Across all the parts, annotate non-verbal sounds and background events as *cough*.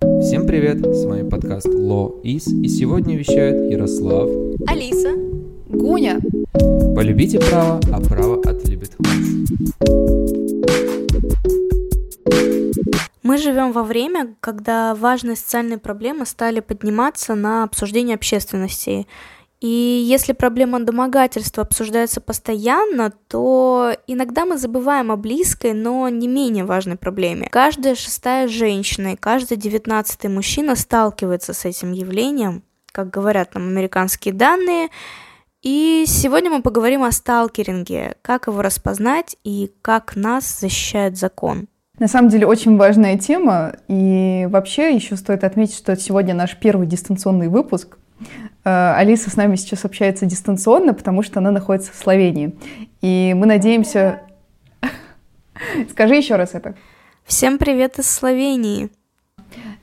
Всем привет, с вами подкаст Ло Из, и сегодня вещают Ярослав, Алиса, Гуня. Полюбите право, а право отлюбит вас. Мы живем во время, когда важные социальные проблемы стали подниматься на обсуждение общественности. И если проблема домогательства обсуждается постоянно, то иногда мы забываем о близкой, но не менее важной проблеме. Каждая шестая женщина и каждый девятнадцатый мужчина сталкивается с этим явлением, как говорят нам американские данные. И сегодня мы поговорим о сталкеринге, как его распознать и как нас защищает закон. На самом деле очень важная тема, и вообще еще стоит отметить, что сегодня наш первый дистанционный выпуск. Э, Алиса с нами сейчас общается дистанционно, потому что она находится в Словении. И мы надеемся... Скажи еще раз это. Всем привет из Словении.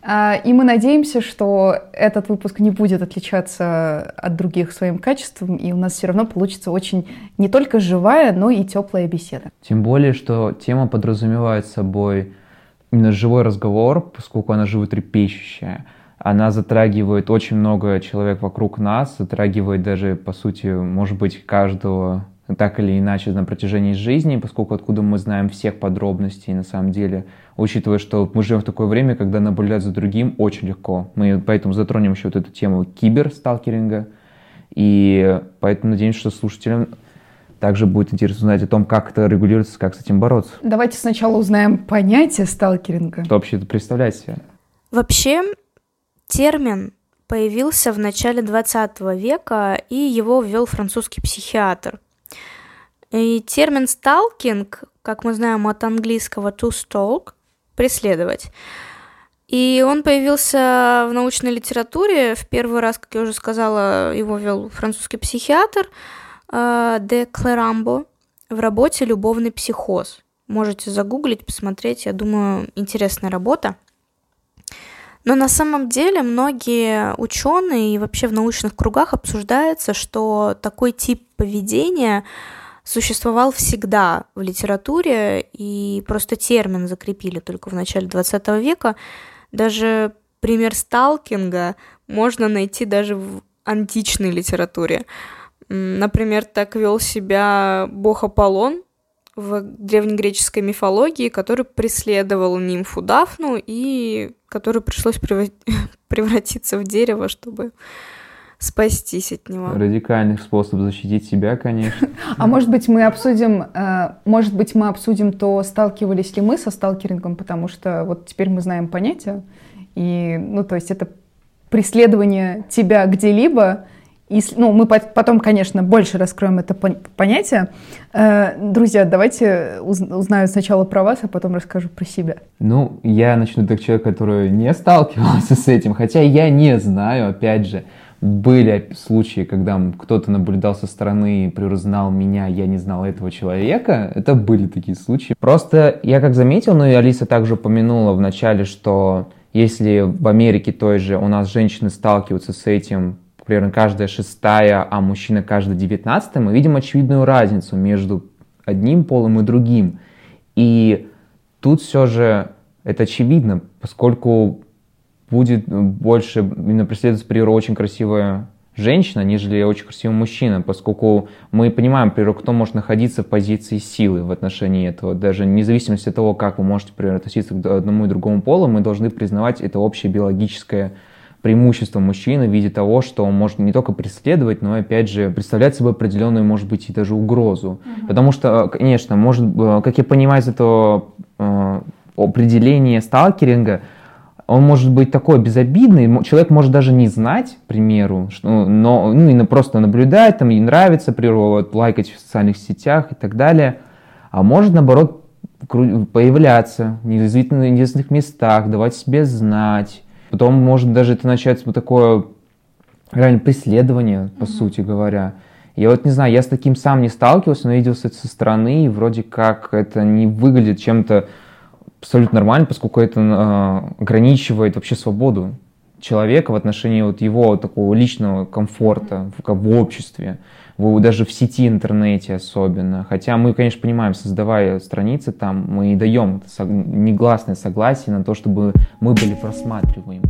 А, и мы надеемся, что этот выпуск не будет отличаться от других своим качеством, и у нас все равно получится очень не только живая, но и теплая беседа. Тем более, что тема подразумевает собой именно живой разговор, поскольку она животрепещущая. Она затрагивает очень много человек вокруг нас, затрагивает даже, по сути, может быть, каждого так или иначе на протяжении жизни, поскольку откуда мы знаем всех подробностей на самом деле, учитывая, что мы живем в такое время, когда наблюдать за другим очень легко. Мы поэтому затронем еще вот эту тему киберсталкеринга, и поэтому надеемся, что слушателям также будет интересно узнать о том, как это регулируется, как с этим бороться. Давайте сначала узнаем понятие сталкеринга. Что вообще это представляет себе? Вообще, термин появился в начале 20 века, и его ввел французский психиатр – и термин «сталкинг», как мы знаем от английского «to stalk», «преследовать», и он появился в научной литературе. В первый раз, как я уже сказала, его вел французский психиатр э, де Клерамбо в работе «Любовный психоз». Можете загуглить, посмотреть. Я думаю, интересная работа. Но на самом деле многие ученые и вообще в научных кругах обсуждается, что такой тип поведения существовал всегда в литературе, и просто термин закрепили только в начале 20 века. Даже пример сталкинга можно найти даже в античной литературе. Например, так вел себя бог Аполлон в древнегреческой мифологии, который преследовал нимфу Дафну и который пришлось *laughs* превратиться в дерево, чтобы спастись от него. Радикальный способ защитить себя, конечно. А может быть мы обсудим, э, может быть мы обсудим то, сталкивались ли мы со сталкерингом, потому что вот теперь мы знаем понятие, и, ну, то есть это преследование тебя где-либо, и, ну, мы потом, конечно, больше раскроем это понятие. Э, друзья, давайте узнаю сначала про вас, а потом расскажу про себя. Ну, я начну как человек, который не сталкивался с этим, хотя я не знаю, опять же, были случаи, когда кто-то наблюдал со стороны и приузнал меня, я не знал этого человека. Это были такие случаи. Просто я как заметил, ну и Алиса также упомянула в начале, что если в Америке той же у нас женщины сталкиваются с этим, примерно каждая шестая, а мужчина каждая девятнадцатая, мы видим очевидную разницу между одним полом и другим. И тут все же это очевидно, поскольку будет больше именно преследоваться при очень красивая женщина, нежели очень красивый мужчина, поскольку мы понимаем, например, кто может находиться в позиции силы в отношении этого. Даже независимо от того, как вы можете, например, относиться к одному и другому полу, мы должны признавать это общее биологическое преимущество мужчины в виде того, что он может не только преследовать, но и, опять же, представлять собой определенную, может быть, и даже угрозу. Mm-hmm. Потому что, конечно, может, э, как я понимаю из этого э, определения сталкеринга, он может быть такой безобидный, человек может даже не знать, к примеру, что, но ну, и просто наблюдать, там, ей нравится природа, лайкать в социальных сетях и так далее, а может, наоборот, появляться в неизвестных местах, давать себе знать. Потом может даже это начать вот такое реально преследование, по mm-hmm. сути говоря. Я вот не знаю, я с таким сам не сталкивался, но видел это со стороны, и вроде как это не выглядит чем-то абсолютно нормально, поскольку это э, ограничивает вообще свободу человека в отношении вот его такого личного комфорта в, в обществе, даже в сети интернете особенно. Хотя мы, конечно, понимаем, создавая страницы там, мы даем негласное согласие на то, чтобы мы были просматриваемы.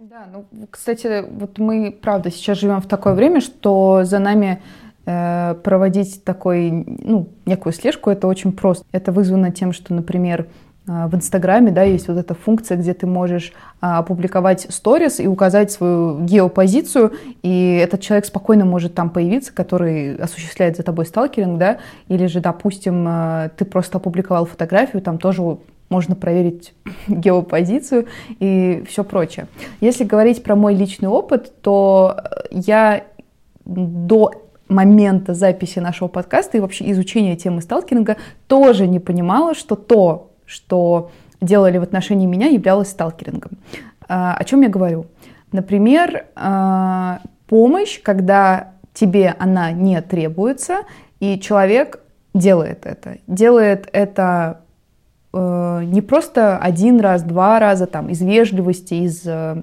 Да, ну, кстати, вот мы, правда, сейчас живем в такое время, что за нами э, проводить такой, ну, некую слежку, это очень просто. Это вызвано тем, что, например, в Инстаграме, да, есть вот эта функция, где ты можешь а, опубликовать сторис и указать свою геопозицию, и этот человек спокойно может там появиться, который осуществляет за тобой сталкеринг, да, или же, допустим, э, ты просто опубликовал фотографию, там тоже можно проверить *laughs* геопозицию и все прочее. Если говорить про мой личный опыт, то я до момента записи нашего подкаста и вообще изучения темы сталкеринга тоже не понимала, что то, что делали в отношении меня, являлось сталкерингом. А, о чем я говорю? Например, а, помощь, когда тебе она не требуется, и человек делает это. Делает это э, не просто один раз, два раза, там, из вежливости, из э,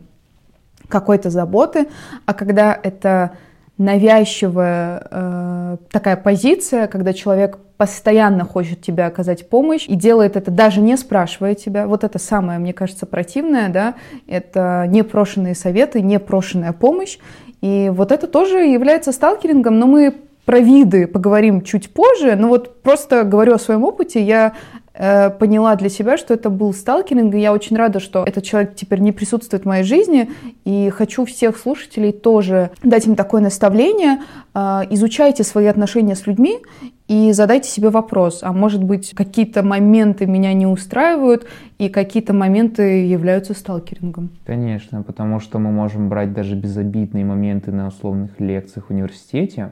какой-то заботы, а когда это навязчивая э, такая позиция, когда человек постоянно хочет тебе оказать помощь и делает это даже не спрашивая тебя. Вот это самое, мне кажется, противное, да, это непрошенные советы, непрошенная помощь. И вот это тоже является сталкерингом, но мы про виды поговорим чуть позже, но вот просто говорю о своем опыте, я поняла для себя, что это был сталкеринг, и я очень рада, что этот человек теперь не присутствует в моей жизни, и хочу всех слушателей тоже дать им такое наставление. Э, изучайте свои отношения с людьми и задайте себе вопрос, а может быть какие-то моменты меня не устраивают, и какие-то моменты являются сталкерингом. Конечно, потому что мы можем брать даже безобидные моменты на условных лекциях в университете,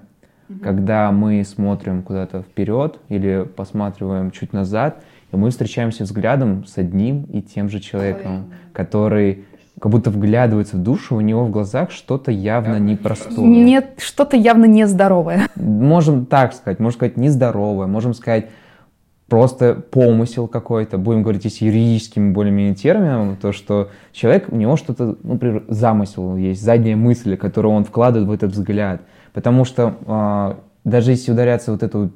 когда мы смотрим куда-то вперед или посматриваем чуть назад, и мы встречаемся взглядом с одним и тем же человеком, который как будто вглядывается в душу, у него в глазах что-то явно непростое. Нет, что-то явно нездоровое. Можем так сказать, можем сказать нездоровое, можем сказать просто помысел какой-то, будем говорить если юридическим более-менее термином, то, что человек, у него что-то, ну, например, замысел есть, задняя мысль, которую он вкладывает в этот взгляд. Потому что э, даже если ударяться вот эту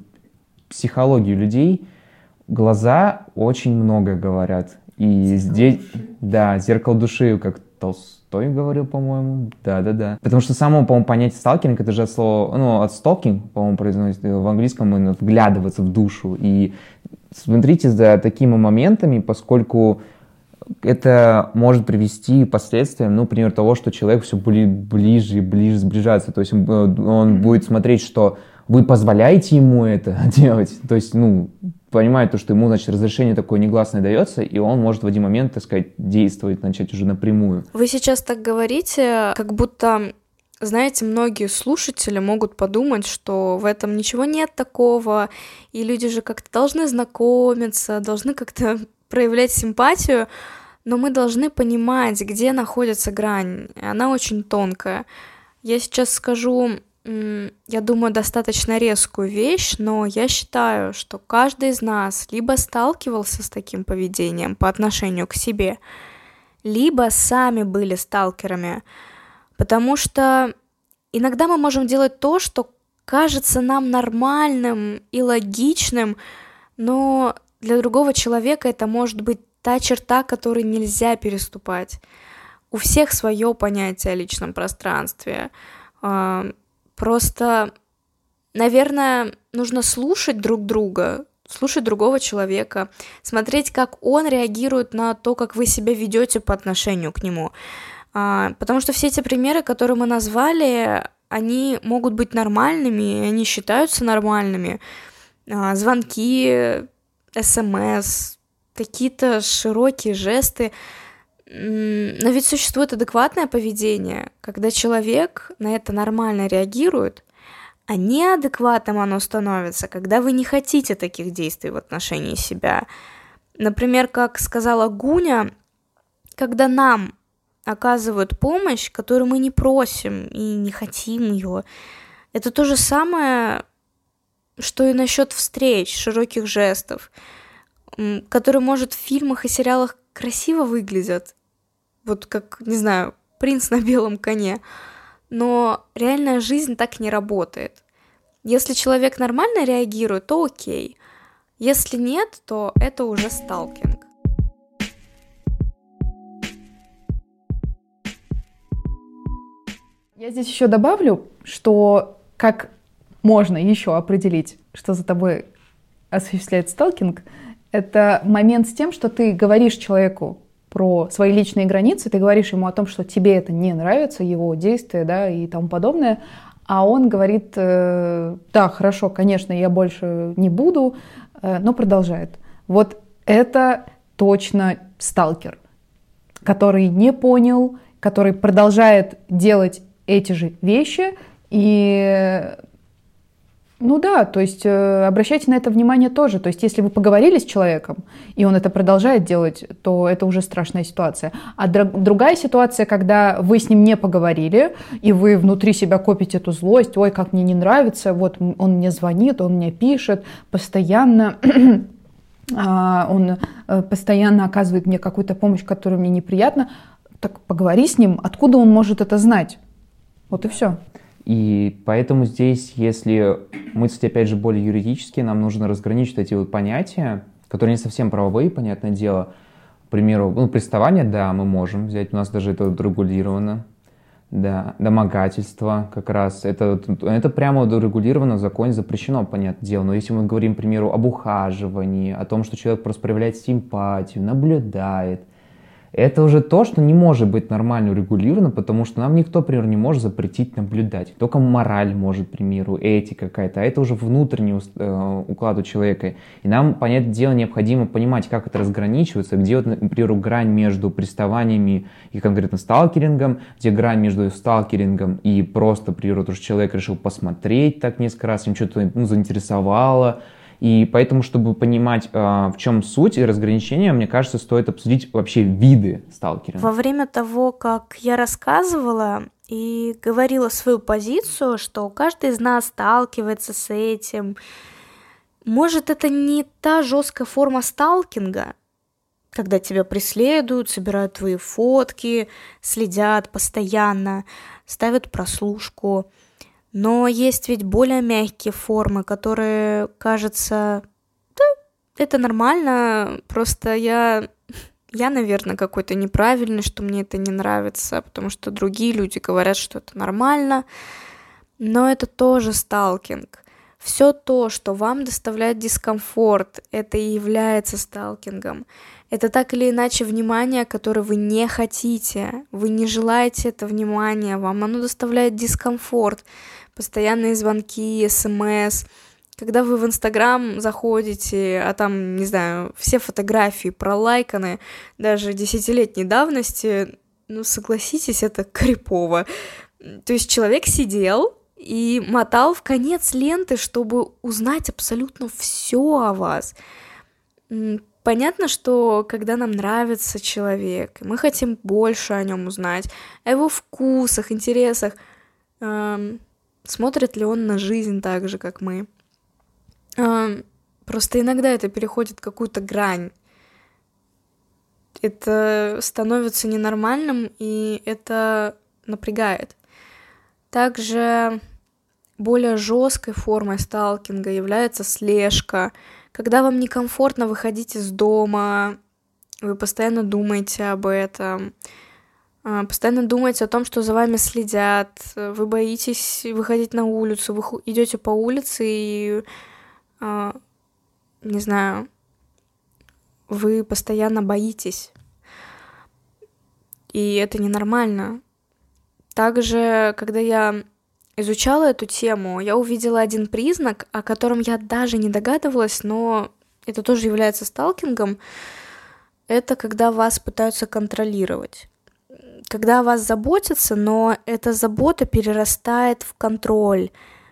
психологию людей, глаза очень много говорят. И здесь, да, зеркало души, как Толстой говорил, по-моему. Да-да-да. Потому что само, по-моему, понятие сталкинг, это же от слова, ну, от stalking, по-моему, произносится в английском, именно вглядываться в душу. И смотрите за такими моментами, поскольку это может привести к последствиям, ну, например, того, что человек все будет ближе и ближе сближаться. То есть он, он будет смотреть, что вы позволяете ему это *laughs* делать. То есть, ну, понимает то, что ему, значит, разрешение такое негласное дается, и он может в один момент, так сказать, действовать, начать уже напрямую. Вы сейчас так говорите, как будто знаете, многие слушатели могут подумать, что в этом ничего нет такого, и люди же как-то должны знакомиться, должны как-то *laughs* проявлять симпатию, но мы должны понимать, где находится грань. Она очень тонкая. Я сейчас скажу я думаю, достаточно резкую вещь, но я считаю, что каждый из нас либо сталкивался с таким поведением по отношению к себе, либо сами были сталкерами, потому что иногда мы можем делать то, что кажется нам нормальным и логичным, но для другого человека это может быть та черта, которую нельзя переступать. У всех свое понятие о личном пространстве. Просто, наверное, нужно слушать друг друга, слушать другого человека, смотреть, как он реагирует на то, как вы себя ведете по отношению к нему. А, потому что все эти примеры, которые мы назвали, они могут быть нормальными, они считаются нормальными. А, звонки, смс, какие-то широкие жесты. Но ведь существует адекватное поведение, когда человек на это нормально реагирует, а неадекватным оно становится, когда вы не хотите таких действий в отношении себя. Например, как сказала Гуня, когда нам оказывают помощь, которую мы не просим и не хотим ее, это то же самое, что и насчет встреч, широких жестов. которые, может, в фильмах и сериалах красиво выглядят, вот как, не знаю, принц на белом коне, но реальная жизнь так не работает. Если человек нормально реагирует, то окей. Если нет, то это уже сталкинг. Я здесь еще добавлю, что как можно еще определить, что за тобой осуществляет сталкинг, это момент с тем, что ты говоришь человеку про свои личные границы, ты говоришь ему о том, что тебе это не нравится, его действия, да, и тому подобное, а он говорит, э, да, хорошо, конечно, я больше не буду, э, но продолжает. Вот это точно сталкер, который не понял, который продолжает делать эти же вещи и ну да, то есть э, обращайте на это внимание тоже. То есть если вы поговорили с человеком, и он это продолжает делать, то это уже страшная ситуация. А др- другая ситуация, когда вы с ним не поговорили, и вы внутри себя копите эту злость, ой, как мне не нравится, вот он мне звонит, он мне пишет постоянно, *clears throat* а, он э, постоянно оказывает мне какую-то помощь, которая мне неприятна, так поговори с ним, откуда он может это знать. Вот и все. И поэтому здесь, если мыслить, опять же, более юридически, нам нужно разграничить эти вот понятия, которые не совсем правовые, понятное дело. К примеру, ну, приставание, да, мы можем взять, у нас даже это регулировано. Да, домогательство как раз, это, это прямо регулировано в законе, запрещено, понятное дело. Но если мы говорим, к примеру, об ухаживании, о том, что человек просто проявляет симпатию, наблюдает – это уже то, что не может быть нормально урегулировано, потому что нам никто, например, не может запретить наблюдать. Только мораль может, к примеру, этика какая-то, а это уже внутренний э, уклад у человека. И нам, понятное дело, необходимо понимать, как это разграничивается, где, вот, например, грань между приставаниями и конкретно сталкерингом, где грань между сталкерингом и просто, например, то, что человек решил посмотреть так несколько раз, им что-то ну, заинтересовало, и поэтому, чтобы понимать, а, в чем суть и разграничение, мне кажется, стоит обсудить вообще виды сталкеринга. Во время того, как я рассказывала и говорила свою позицию, что каждый из нас сталкивается с этим, может, это не та жесткая форма сталкинга, когда тебя преследуют, собирают твои фотки, следят постоянно, ставят прослушку. Но есть ведь более мягкие формы, которые, кажется, да, это нормально, просто я, я, наверное, какой-то неправильный, что мне это не нравится, потому что другие люди говорят, что это нормально, но это тоже сталкинг. Все то, что вам доставляет дискомфорт, это и является сталкингом. Это так или иначе внимание, которое вы не хотите. Вы не желаете это внимание, вам оно доставляет дискомфорт постоянные звонки, смс. Когда вы в Инстаграм заходите, а там, не знаю, все фотографии пролайканы, даже десятилетней давности, ну, согласитесь, это крипово. То есть человек сидел и мотал в конец ленты, чтобы узнать абсолютно все о вас. Понятно, что когда нам нравится человек, мы хотим больше о нем узнать, о его вкусах, интересах, эм, смотрит ли он на жизнь так же, как мы. Просто иногда это переходит какую-то грань. Это становится ненормальным, и это напрягает. Также более жесткой формой сталкинга является слежка, когда вам некомфортно выходить из дома, вы постоянно думаете об этом, постоянно думаете о том, что за вами следят, вы боитесь выходить на улицу, вы идете по улице и, а, не знаю, вы постоянно боитесь. И это ненормально. Также, когда я изучала эту тему, я увидела один признак, о котором я даже не догадывалась, но это тоже является сталкингом. Это когда вас пытаются контролировать когда о вас заботятся, но эта забота перерастает в контроль,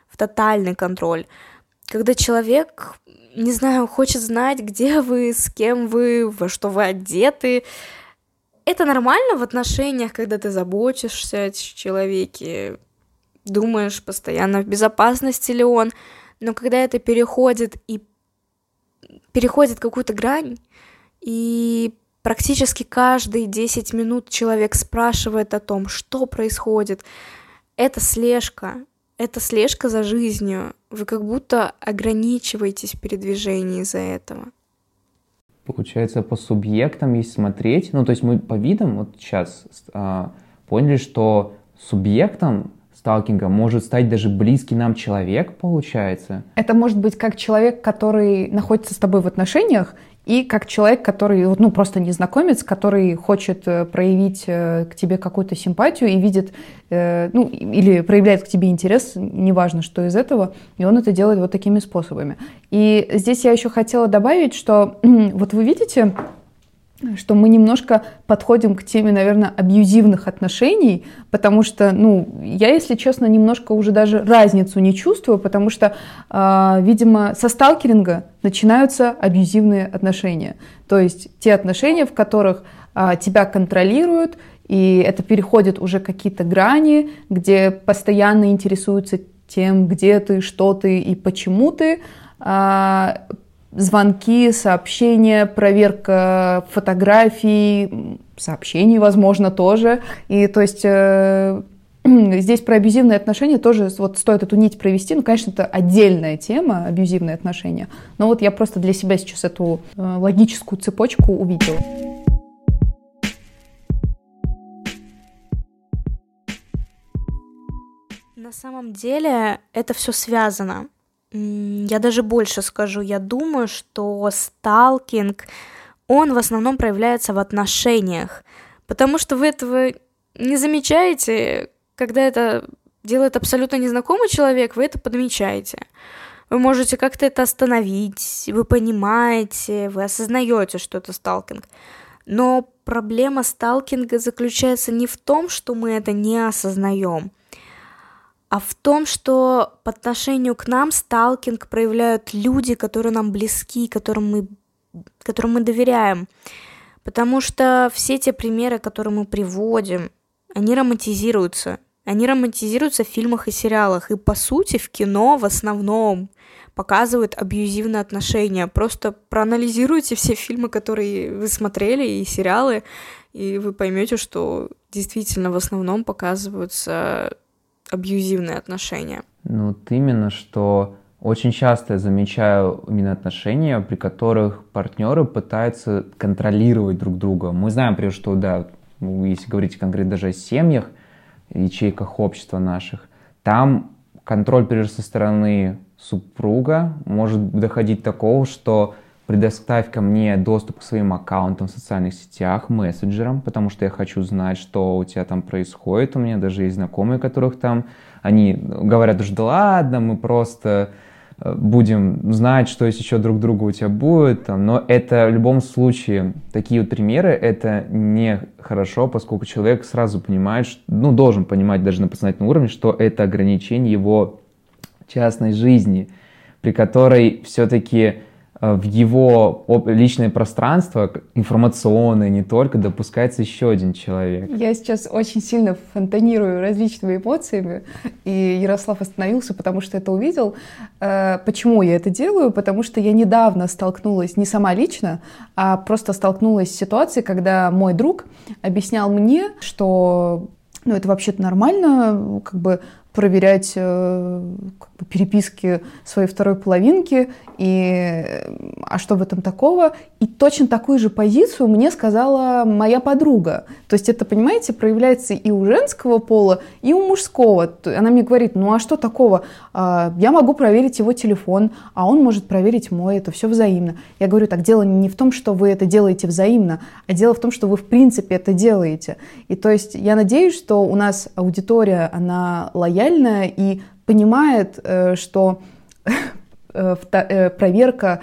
в тотальный контроль. Когда человек, не знаю, хочет знать, где вы, с кем вы, во что вы одеты, это нормально в отношениях, когда ты заботишься о человеке, думаешь постоянно, в безопасности ли он, но когда это переходит и переходит какую-то грань, и практически каждые 10 минут человек спрашивает о том, что происходит. Это слежка, это слежка за жизнью. Вы как будто ограничиваетесь в передвижении из-за этого. Получается, по субъектам, если смотреть, ну, то есть мы по видам вот сейчас а, поняли, что субъектом сталкинга может стать даже близкий нам человек, получается. Это может быть как человек, который находится с тобой в отношениях, и как человек, который, ну, просто незнакомец, который хочет э, проявить э, к тебе какую-то симпатию и видит, э, ну, или проявляет к тебе интерес, неважно, что из этого, и он это делает вот такими способами. И здесь я еще хотела добавить, что *clears throat* вот вы видите, что мы немножко подходим к теме, наверное, абьюзивных отношений, потому что, ну, я, если честно, немножко уже даже разницу не чувствую, потому что, э, видимо, со сталкеринга начинаются абьюзивные отношения. То есть те отношения, в которых э, тебя контролируют, и это переходит уже какие-то грани, где постоянно интересуются тем, где ты, что ты и почему ты, а, звонки, сообщения, проверка фотографий, сообщений, возможно, тоже. И то есть э, *clears throat* здесь про абьюзивные отношения тоже вот стоит эту нить провести. Ну, конечно, это отдельная тема, абьюзивные отношения. Но вот я просто для себя сейчас эту э, логическую цепочку увидела. На самом деле это все связано. Я даже больше скажу, я думаю, что сталкинг, он в основном проявляется в отношениях, потому что вы этого не замечаете, когда это делает абсолютно незнакомый человек, вы это подмечаете. Вы можете как-то это остановить, вы понимаете, вы осознаете, что это сталкинг. Но проблема сталкинга заключается не в том, что мы это не осознаем, а в том, что по отношению к нам сталкинг проявляют люди, которые нам близки, которым мы, которым мы доверяем. Потому что все те примеры, которые мы приводим, они романтизируются. Они романтизируются в фильмах и сериалах. И по сути в кино в основном показывают абьюзивные отношения. Просто проанализируйте все фильмы, которые вы смотрели, и сериалы, и вы поймете, что действительно в основном показываются абьюзивные отношения? Ну, вот именно, что очень часто я замечаю именно отношения, при которых партнеры пытаются контролировать друг друга. Мы знаем, например, что, да, если говорить конкретно даже о семьях, ячейках общества наших, там контроль, прежде со стороны супруга может доходить до такого, что предоставь ко мне доступ к своим аккаунтам в социальных сетях, мессенджерам, потому что я хочу знать, что у тебя там происходит. У меня даже есть знакомые, которых там, они говорят уже, да ладно, мы просто э, будем знать, что есть еще друг другу у тебя будет, там, но это в любом случае, такие вот примеры, это не хорошо, поскольку человек сразу понимает, ну, должен понимать даже на подсознательном уровне, что это ограничение его частной жизни, при которой все-таки в его личное пространство, информационное не только, допускается еще один человек. Я сейчас очень сильно фонтанирую различными эмоциями, и Ярослав остановился, потому что это увидел. Э, почему я это делаю? Потому что я недавно столкнулась, не сама лично, а просто столкнулась с ситуацией, когда мой друг объяснял мне, что ну, это вообще-то нормально, как бы проверять э, как бы, переписки своей второй половинки, и а что в этом такого? И точно такую же позицию мне сказала моя подруга. То есть это, понимаете, проявляется и у женского пола, и у мужского. Она мне говорит, ну а что такого? А, я могу проверить его телефон, а он может проверить мой, это все взаимно. Я говорю, так дело не в том, что вы это делаете взаимно, а дело в том, что вы в принципе это делаете. И то есть я надеюсь, что у нас аудитория, она лояльная и понимает, э, что *laughs* э, э, проверка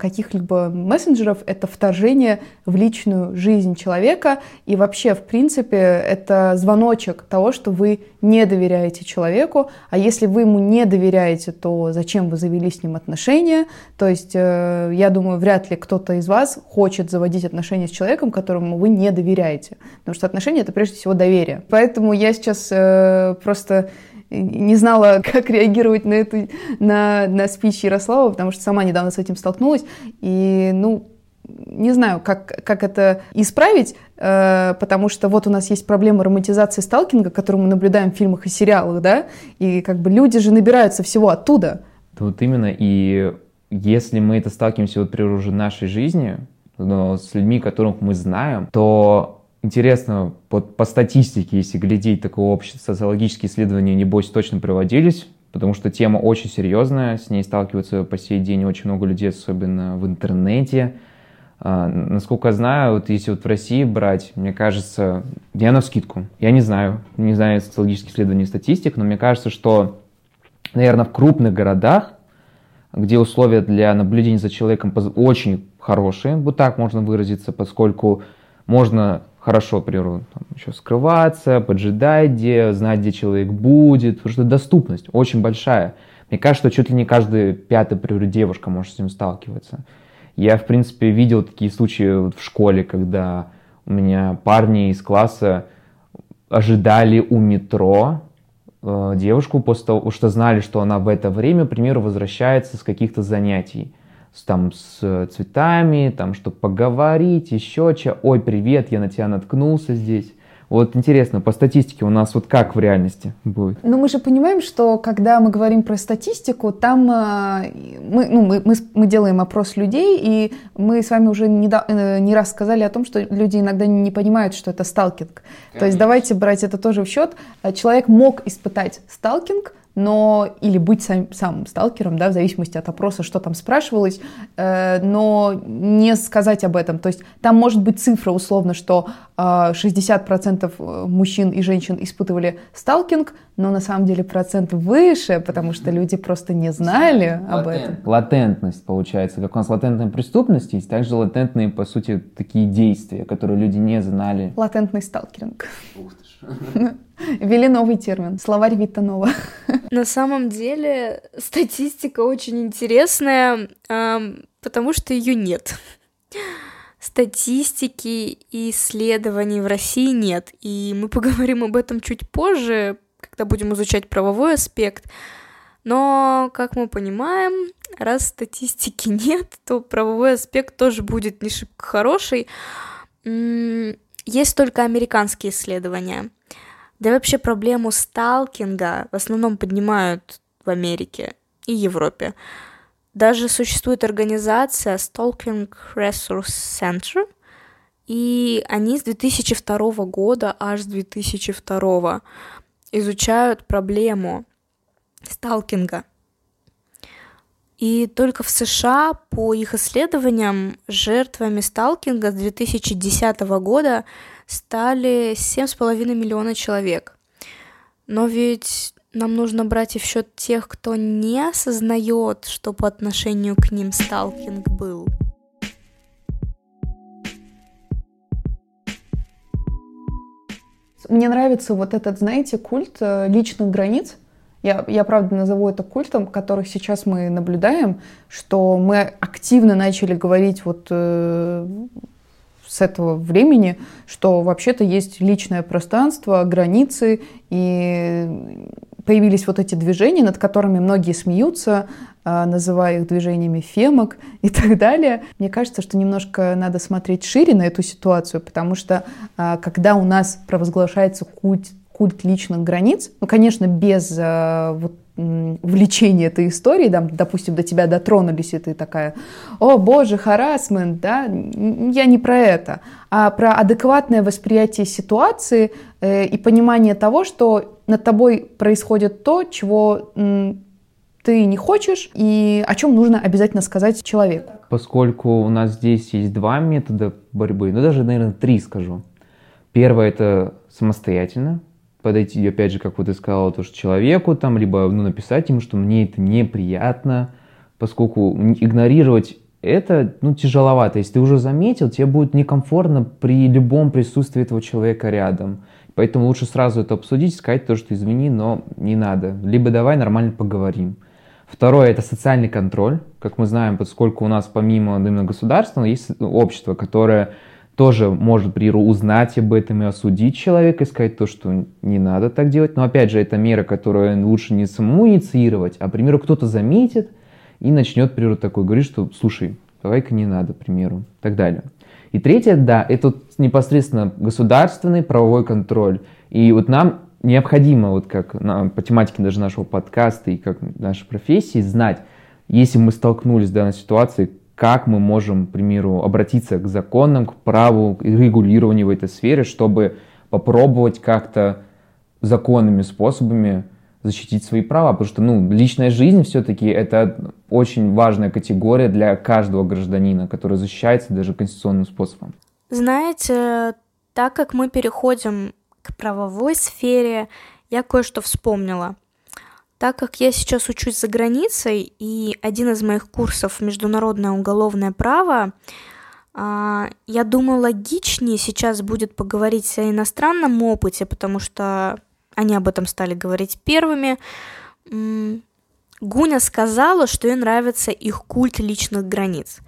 каких-либо мессенджеров — это вторжение в личную жизнь человека, и вообще, в принципе, это звоночек того, что вы не доверяете человеку, а если вы ему не доверяете, то зачем вы завели с ним отношения? То есть, я думаю, вряд ли кто-то из вас хочет заводить отношения с человеком, которому вы не доверяете, потому что отношения — это прежде всего доверие. Поэтому я сейчас просто не знала, *laughs* как реагировать на эту, на, на спич Ярослава, потому что сама недавно с этим столкнулась. И, ну, не знаю, как, как это исправить, э, потому что вот у нас есть проблема романтизации сталкинга, которую мы наблюдаем в фильмах и сериалах, да, и как бы люди же набираются всего оттуда. Вот именно, и если мы это сталкиваемся вот при уже нашей жизни, но с людьми, которых мы знаем, то интересно, вот по статистике, если глядеть, такое общество, социологические исследования, небось, точно проводились, потому что тема очень серьезная, с ней сталкиваются по сей день очень много людей, особенно в интернете, а, насколько я знаю, вот если вот в России брать, мне кажется, я на скидку, я не знаю, не знаю социологических исследований статистик, но мне кажется, что, наверное, в крупных городах, где условия для наблюдения за человеком очень хорошие, вот так можно выразиться, поскольку можно хорошо, например, там, еще скрываться, поджидать где, знать, где человек будет, потому что доступность очень большая. Мне кажется, что чуть ли не каждая пятая, например, девушка может с ним сталкиваться. Я, в принципе, видел такие случаи вот в школе, когда у меня парни из класса ожидали у метро э, девушку после того, что знали, что она в это время, к примеру, возвращается с каких-то занятий. С, там с цветами, там, чтобы поговорить, еще что. Ой, привет, я на тебя наткнулся здесь. Вот интересно, по статистике у нас вот как в реальности будет? Ну, мы же понимаем, что когда мы говорим про статистику, там э, мы, ну, мы, мы, мы делаем опрос людей, и мы с вами уже не, э, не раз сказали о том, что люди иногда не понимают, что это сталкинг. Конечно. То есть давайте брать это тоже в счет. Человек мог испытать сталкинг, но или быть сам, самым сталкером, да, в зависимости от опроса, что там спрашивалось, э, но не сказать об этом. То есть там может быть цифра условно, что э, 60% э, мужчин и женщин испытывали сталкинг, но на самом деле процент выше, потому что люди просто не знали об этом. Латентность получается. Как у нас латентная преступность есть, также латентные, по сути, такие действия, которые люди не знали. Латентный сталкеринг. Ух ты ж. Ввели новый термин. Словарь Витанова. *laughs* На самом деле статистика очень интересная, потому что ее нет. Статистики и исследований в России нет. И мы поговорим об этом чуть позже, когда будем изучать правовой аспект. Но, как мы понимаем, раз статистики *laughs* нет, то правовой аспект тоже будет не шибко хороший. Есть только американские исследования. Да вообще проблему сталкинга в основном поднимают в Америке и Европе. Даже существует организация Stalking Resource Center, и они с 2002 года, аж с 2002 изучают проблему сталкинга. И только в США, по их исследованиям, жертвами сталкинга с 2010 года стали 7,5 миллиона человек. Но ведь нам нужно брать и в счет тех, кто не осознает, что по отношению к ним сталкинг был. Мне нравится вот этот, знаете, культ э, личных границ. Я, я правда назову это культом, который сейчас мы наблюдаем, что мы активно начали говорить вот э, с этого времени, что вообще-то есть личное пространство, границы, и появились вот эти движения, над которыми многие смеются, а, называя их движениями фемок и так далее. Мне кажется, что немножко надо смотреть шире на эту ситуацию, потому что а, когда у нас провозглашается культ, культ личных границ, ну, конечно, без а, вот влечение этой истории, да, допустим, до тебя дотронулись, и ты такая, о боже, харасмент, да, я не про это, а про адекватное восприятие ситуации э, и понимание того, что над тобой происходит то, чего ты не хочешь, и о чем нужно обязательно сказать человеку. Поскольку у нас здесь есть два метода борьбы, ну даже, наверное, три скажу. Первое это самостоятельно, подойти, опять же, как вот ты сказала, то, что человеку там, либо ну, написать ему, что мне это неприятно, поскольку игнорировать это ну, тяжеловато. Если ты уже заметил, тебе будет некомфортно при любом присутствии этого человека рядом. Поэтому лучше сразу это обсудить, сказать то, что извини, но не надо. Либо давай нормально поговорим. Второе – это социальный контроль. Как мы знаем, поскольку у нас помимо именно государства есть общество, которое тоже может, при узнать об этом и осудить человека, и сказать то, что не надо так делать. Но опять же, это мера, которую лучше не самому инициировать, а, к примеру, кто-то заметит и начнет, к такой говорить, что, слушай, давай-ка не надо, к примеру, и так далее. И третье, да, это непосредственно государственный правовой контроль. И вот нам необходимо, вот как на, по тематике даже нашего подкаста и как нашей профессии, знать, если мы столкнулись с данной ситуацией, как мы можем, к примеру, обратиться к законам, к праву, к регулированию в этой сфере, чтобы попробовать как-то законными способами защитить свои права, потому что ну, личная жизнь все-таки это очень важная категория для каждого гражданина, который защищается даже конституционным способом. Знаете, так как мы переходим к правовой сфере, я кое-что вспомнила. Так как я сейчас учусь за границей, и один из моих курсов «Международное уголовное право», а, я думаю, логичнее сейчас будет поговорить о иностранном опыте, потому что они об этом стали говорить первыми. Гуня сказала, что ей нравится их культ личных границ.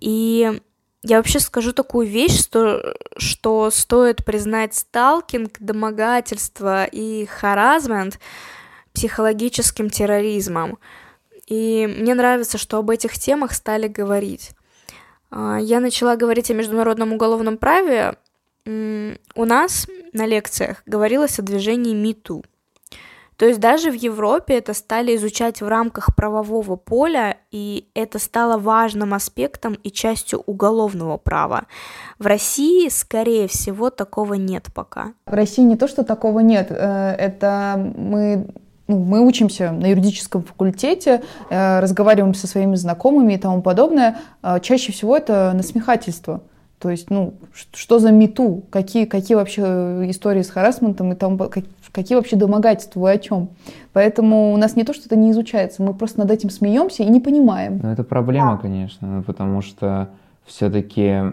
И я вообще скажу такую вещь, что, что стоит признать сталкинг, домогательство и харазмент – психологическим терроризмом. И мне нравится, что об этих темах стали говорить. А, я начала говорить о международном уголовном праве. У нас на лекциях говорилось о движении МИТУ. То есть даже в Европе это стали изучать в рамках правового поля, и это стало важным аспектом и частью уголовного права. В России, скорее всего, такого нет пока. В России не то, что такого нет, э, это мы ну, мы учимся на юридическом факультете, э, разговариваем со своими знакомыми и тому подобное, э, чаще всего это насмехательство. То есть, ну, что за мету? Какие, какие вообще истории с харасментом и там, какие вообще домогательства, вы о чем? Поэтому у нас не то, что это не изучается, мы просто над этим смеемся и не понимаем. Ну, это проблема, конечно, потому что все-таки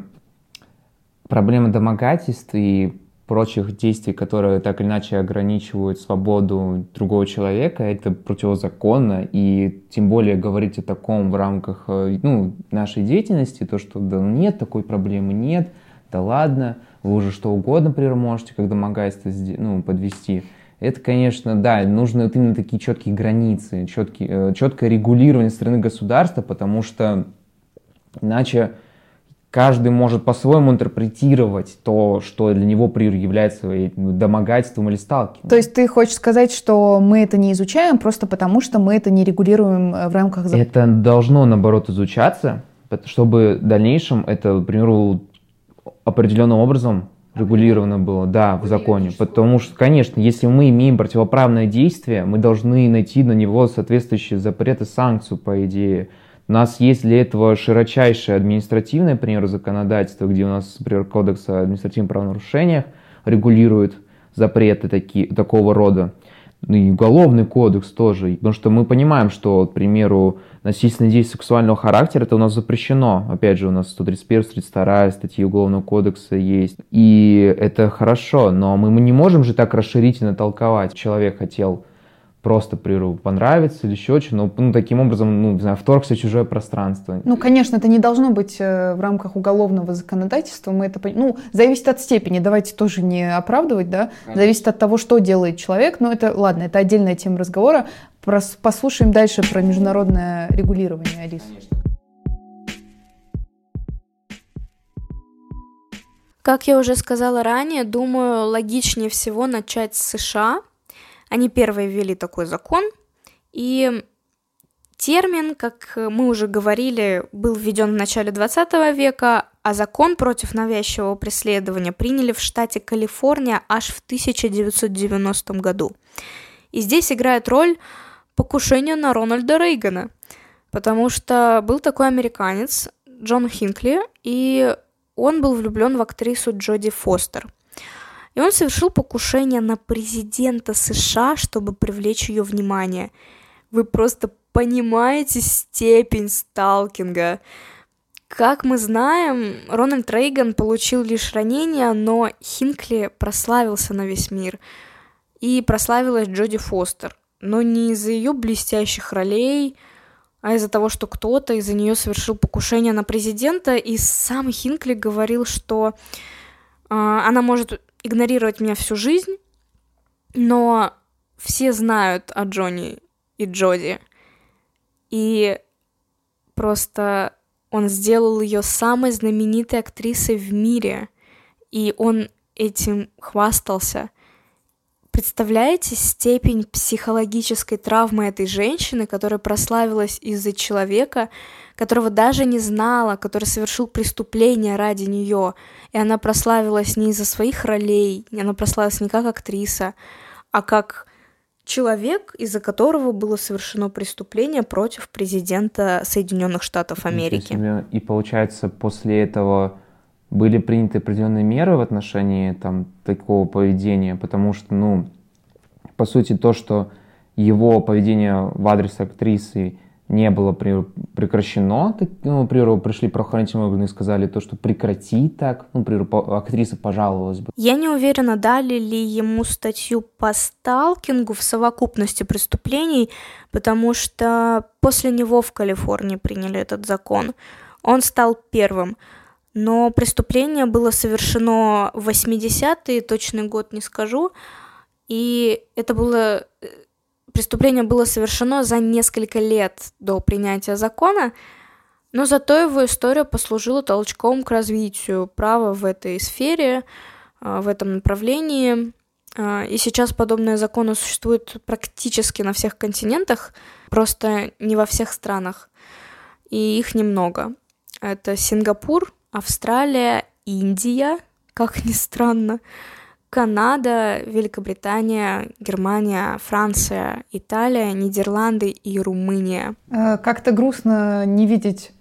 проблема домогательств и прочих действий, которые так или иначе ограничивают свободу другого человека, это противозаконно, и тем более говорить о таком в рамках э, ну, нашей деятельности, то, что да нет, такой проблемы нет, да ладно, вы уже что угодно, например, можете как домогательство ну, подвести. Это, конечно, да, нужны вот именно такие четкие границы, четкие, четкое регулирование стороны государства, потому что иначе каждый может по-своему интерпретировать то, что для него является домогательством или сталкиванием. То есть ты хочешь сказать, что мы это не изучаем просто потому, что мы это не регулируем э, в рамках закона? Это должно, наоборот, изучаться, чтобы в дальнейшем это, к примеру, определенным образом регулировано было, да, в законе. Потому что, конечно, если мы имеем противоправное действие, мы должны найти на него соответствующие запреты, санкцию, по идее. У нас есть для этого широчайшее административное, например, законодательство, где у нас, например, кодекс о административных правонарушениях регулирует запреты такие, такого рода. Ну и уголовный кодекс тоже. Потому что мы понимаем, что, к примеру, насильственные действия сексуального характера, это у нас запрещено. Опять же, у нас 131, 132 статьи Уголовного кодекса есть. И это хорошо, но мы, мы не можем же так расширительно толковать. Человек хотел просто, к понравится или еще что, но ну, таким образом, ну, не знаю, вторгся в чужое пространство. Ну, конечно, это не должно быть э, в рамках уголовного законодательства, мы это, ну, зависит от степени, давайте тоже не оправдывать, да, конечно. зависит от того, что делает человек, но это, ладно, это отдельная тема разговора, послушаем дальше про международное регулирование, Алис. Как я уже сказала ранее, думаю, логичнее всего начать с США, они первые ввели такой закон, и термин, как мы уже говорили, был введен в начале 20 века, а закон против навязчивого преследования приняли в штате Калифорния аж в 1990 году. И здесь играет роль покушение на Рональда Рейгана, потому что был такой американец Джон Хинкли, и он был влюблен в актрису Джоди Фостер – и он совершил покушение на президента США, чтобы привлечь ее внимание. Вы просто понимаете степень сталкинга. Как мы знаем, Рональд Рейган получил лишь ранения, но Хинкли прославился на весь мир. И прославилась Джоди Фостер. Но не из-за ее блестящих ролей, а из-за того, что кто-то из-за нее совершил покушение на президента, и сам Хинкли говорил, что э, она может игнорировать меня всю жизнь, но все знают о Джонни и Джоди. И просто он сделал ее самой знаменитой актрисой в мире, и он этим хвастался. Представляете степень психологической травмы этой женщины, которая прославилась из-за человека, которого даже не знала, который совершил преступление ради нее. И она прославилась не из-за своих ролей, она прославилась не как актриса, а как человек, из-за которого было совершено преступление против президента Соединенных Штатов Америки. И получается, после этого были приняты определенные меры в отношении там, такого поведения, потому что, ну, по сути, то, что его поведение в адрес актрисы не было при, прекращено. Ну, при, пришли правоохранительные органы и сказали то, что прекрати так. Ну, при, актриса пожаловалась бы. Я не уверена, дали ли ему статью по сталкингу в совокупности преступлений, потому что после него в Калифорнии приняли этот закон. Он стал первым. Но преступление было совершено в 80-е, точный год не скажу, и это было э, преступление было совершено за несколько лет до принятия закона, но зато его история послужила толчком к развитию права в этой сфере, а, в этом направлении. А, и сейчас подобные законы существуют практически на всех континентах, просто не во всех странах. И их немного. Это Сингапур, Австралия, Индия, как ни странно, Канада, Великобритания, Германия, Франция, Италия, Нидерланды и Румыния. Э, как-то грустно не видеть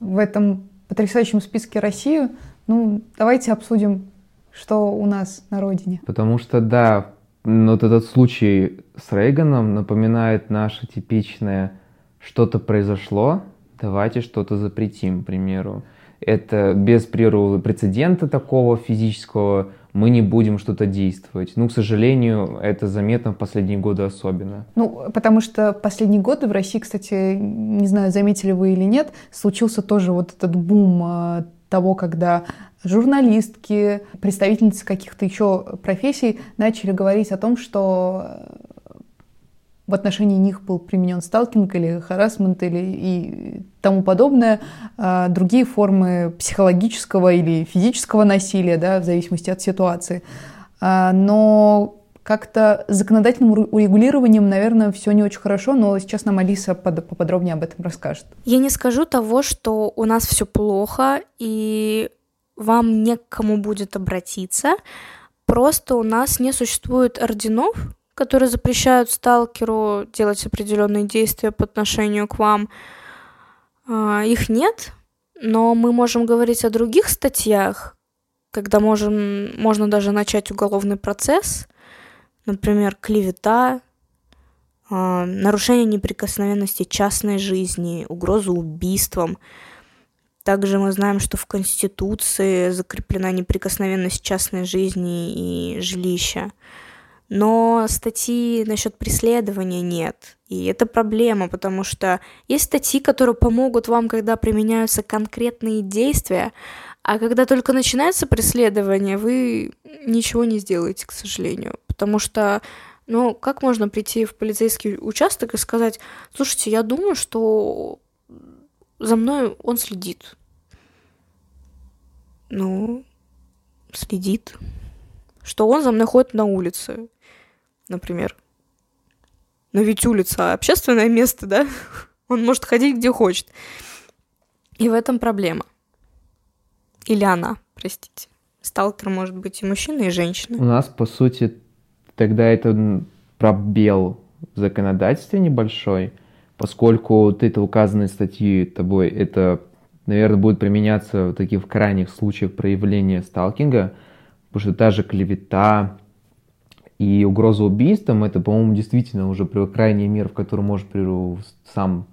в этом потрясающем списке Россию. Ну, давайте обсудим, что у нас на родине. Потому что, да, вот этот случай с Рейганом напоминает наше типичное «что-то произошло, давайте что-то запретим», к примеру. Это без прецедента такого физического мы не будем что-то действовать. Ну, к сожалению, это заметно в последние годы особенно. Ну, потому что последние годы в России, кстати, не знаю, заметили вы или нет, случился тоже вот этот бум а, того, когда журналистки, представительницы каких-то еще профессий начали говорить о том, что в отношении них был применен сталкинг или харасмент или и тому подобное, а другие формы психологического или физического насилия, да, в зависимости от ситуации. А, но как-то законодательным урегулированием, наверное, все не очень хорошо, но сейчас нам Алиса под, поподробнее об этом расскажет. Я не скажу того, что у нас все плохо, и вам не к кому будет обратиться. Просто у нас не существует орденов, которые запрещают сталкеру делать определенные действия по отношению к вам. А, их нет, но мы можем говорить о других статьях, когда можем, можно даже начать уголовный процесс, например, клевета, а, нарушение неприкосновенности частной жизни, угрозу убийством. Также мы знаем, что в Конституции закреплена неприкосновенность частной жизни и жилища но статьи насчет преследования нет. И это проблема, потому что есть статьи, которые помогут вам, когда применяются конкретные действия, а когда только начинается преследование, вы ничего не сделаете, к сожалению. Потому что, ну, как можно прийти в полицейский участок и сказать, слушайте, я думаю, что за мной он следит. Ну, следит. Что он за мной ходит на улице например. Но ведь улица общественное место, да? *laughs* Он может ходить где хочет. И в этом проблема. Или она, простите. Сталкер может быть и мужчина, и женщина. У нас, по сути, тогда это пробел в законодательстве небольшой, поскольку вот это указанные статьи тобой, это, наверное, будет применяться в таких крайних случаях проявления сталкинга, потому что та же клевета, и угроза убийством, это, по-моему, действительно уже крайняя мера, в которую может сам,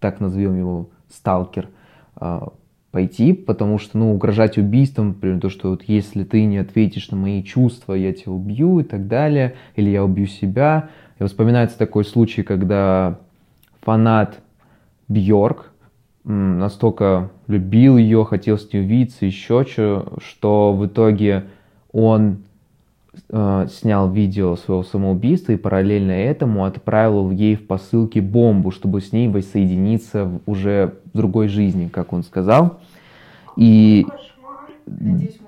так назовем его, сталкер, а, пойти, потому что, ну, угрожать убийством, например, то, что вот если ты не ответишь на мои чувства, я тебя убью и так далее, или я убью себя. И вспоминается такой случай, когда фанат Бьорк, настолько любил ее, хотел с ней увидеться, еще что, что в итоге он э, снял видео своего самоубийства и параллельно этому отправил ей в посылке бомбу, чтобы с ней воссоединиться в уже в другой жизни, как он сказал. И... Надеюсь.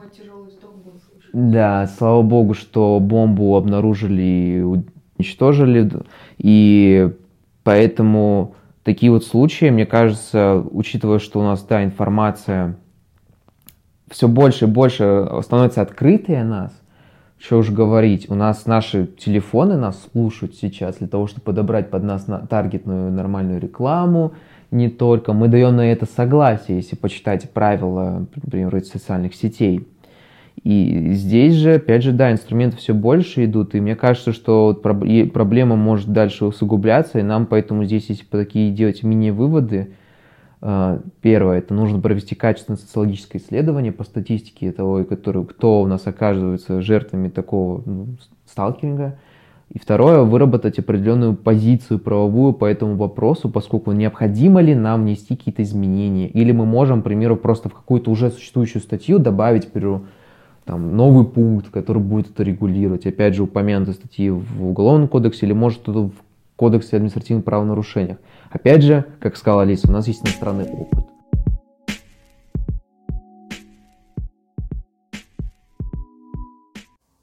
Да, слава богу, что бомбу обнаружили и уничтожили. И поэтому такие вот случаи, мне кажется, учитывая, что у нас та информация все больше и больше становится открытой о нас, что уж говорить, у нас наши телефоны нас слушают сейчас для того, чтобы подобрать под нас таргетную нормальную рекламу, не только. Мы даем на это согласие, если почитать правила, например, социальных сетей. И здесь же, опять же, да, инструменты все больше идут, и мне кажется, что проблема может дальше усугубляться, и нам поэтому здесь, если такие делать мини-выводы, первое, это нужно провести качественное социологическое исследование по статистике того, который, кто у нас оказывается жертвами такого ну, сталкинга. И второе, выработать определенную позицию правовую по этому вопросу, поскольку необходимо ли нам внести какие-то изменения. Или мы можем, к примеру, просто в какую-то уже существующую статью добавить, к примеру, там, новый пункт, который будет это регулировать. Опять же, упомянуты статьи в Уголовном кодексе или может в Кодексе административных правонарушениях. Опять же, как сказала Алиса, у нас есть иностранный опыт.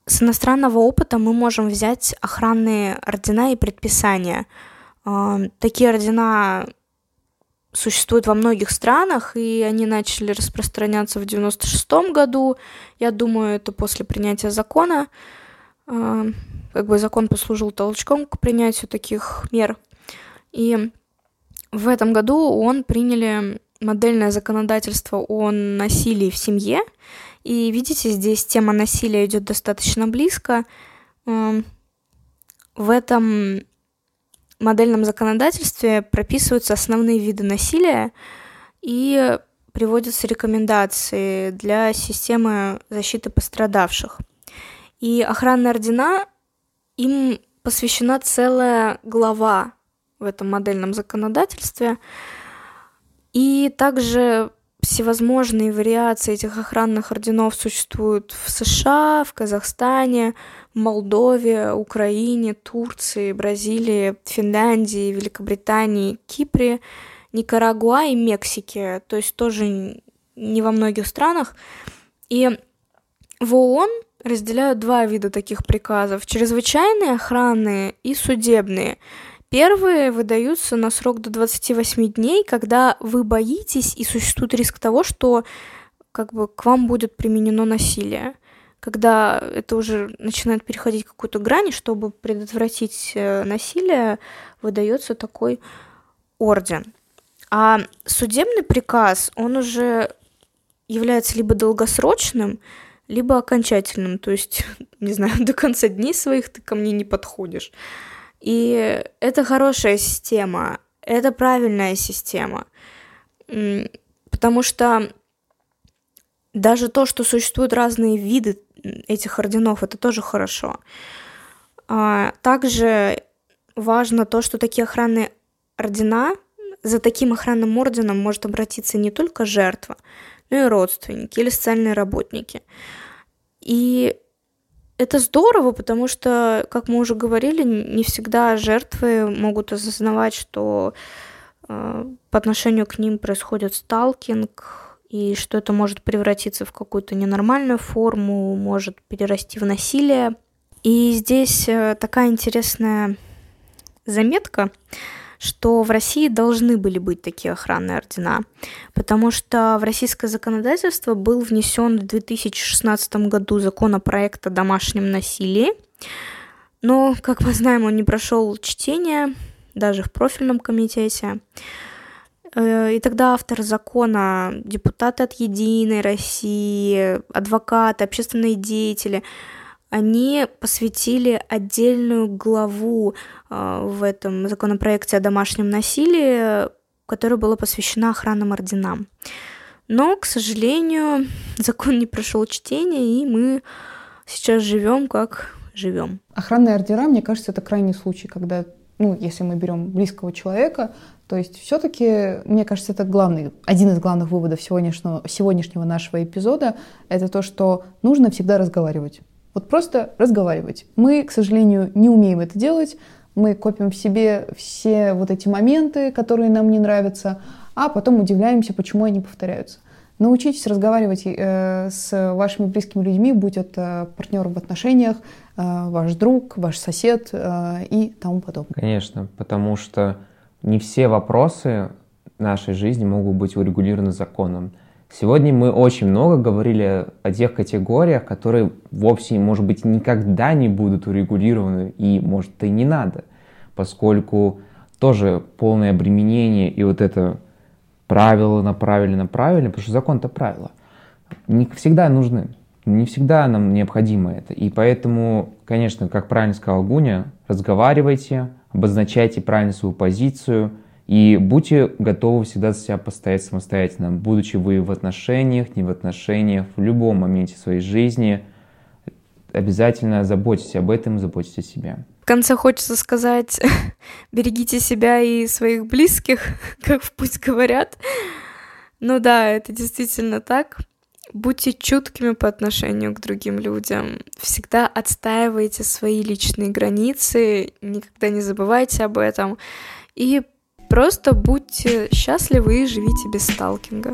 С иностранного опыта мы можем взять охранные ордена и предписания. А, такие ордена существуют во многих странах, и они начали распространяться в 96 году. Я думаю, это после принятия закона. А, как бы закон послужил толчком к принятию таких мер. И в этом году он приняли модельное законодательство о насилии в семье. И видите, здесь тема насилия идет достаточно близко. Эм, в этом модельном законодательстве прописываются основные виды насилия и приводятся рекомендации для системы защиты пострадавших. И охранные ордена, им посвящена целая глава в этом модельном законодательстве. И также всевозможные вариации этих охранных орденов существуют в США, в Казахстане, Молдове, Украине, Турции, Бразилии, Финляндии, Великобритании, Кипре, Никарагуа и Мексике, то есть тоже не во многих странах. И в ООН разделяют два вида таких приказов. Чрезвычайные, охранные и судебные. Первые выдаются на срок до 28 дней, когда вы боитесь и существует риск того, что как бы к вам будет применено насилие. Когда это уже начинает переходить какую-то грань, чтобы предотвратить э, насилие, выдается такой орден. А судебный приказ, он уже является либо долгосрочным, либо окончательным, то есть, *laughs* не знаю, до конца дней своих ты ко мне не подходишь. И это хорошая система, это правильная система, потому что даже то, что существуют разные виды этих орденов, это тоже хорошо. А также важно то, что такие охранные ордена, за таким охранным орденом может обратиться не только жертва, но и родственники или социальные работники. И это здорово, потому что, как мы уже говорили, не всегда жертвы могут осознавать, что э, по отношению к ним происходит сталкинг, и что это может превратиться в какую-то ненормальную форму, может перерасти в насилие. И здесь э, такая интересная заметка что в России должны были быть такие охранные ордена, потому что в российское законодательство был внесен в 2016 году законопроект о домашнем насилии, но, как мы знаем, он не прошел чтение даже в профильном комитете. Э, и тогда автор закона, депутаты от Единой России, адвокаты, общественные деятели – они посвятили отдельную главу э, в этом законопроекте о домашнем насилии, которая была посвящена охранным орденам. Но, к сожалению, *laughs* закон не прошел чтение, и мы сейчас живем как живем. Охранные ордера, мне кажется, это крайний случай, когда, ну, если мы берем близкого человека, То есть все-таки, мне кажется, это главный, один из главных выводов сегодняшнего, сегодняшнего нашего эпизода, это то, что нужно всегда разговаривать. Вот просто разговаривать. Мы, к сожалению, не умеем это делать. Мы копим в себе все вот эти моменты, которые нам не нравятся, а потом удивляемся, почему они повторяются. Научитесь разговаривать э, с вашими близкими людьми, будь это партнер в отношениях, э, ваш друг, ваш сосед э, и тому подобное. Конечно, потому что не все вопросы нашей жизни могут быть урегулированы законом. Сегодня мы очень много говорили о тех категориях, которые вовсе, может быть, никогда не будут урегулированы, и, может, и не надо, поскольку тоже полное обременение и вот это правило направили, направили, потому что закон-то правила, не всегда нужны, не всегда нам необходимо это. И поэтому, конечно, как правильно сказал Гуня, разговаривайте, обозначайте правильно свою позицию – и будьте готовы всегда за себя постоять самостоятельно, будучи вы в отношениях, не в отношениях, в любом моменте своей жизни. Обязательно заботьтесь об этом, заботьтесь о себе. В конце хочется сказать, *laughs* берегите себя и своих близких, *laughs* как в путь говорят. Ну да, это действительно так. Будьте чуткими по отношению к другим людям. Всегда отстаивайте свои личные границы, никогда не забывайте об этом. И Просто будьте счастливы и живите без сталкинга.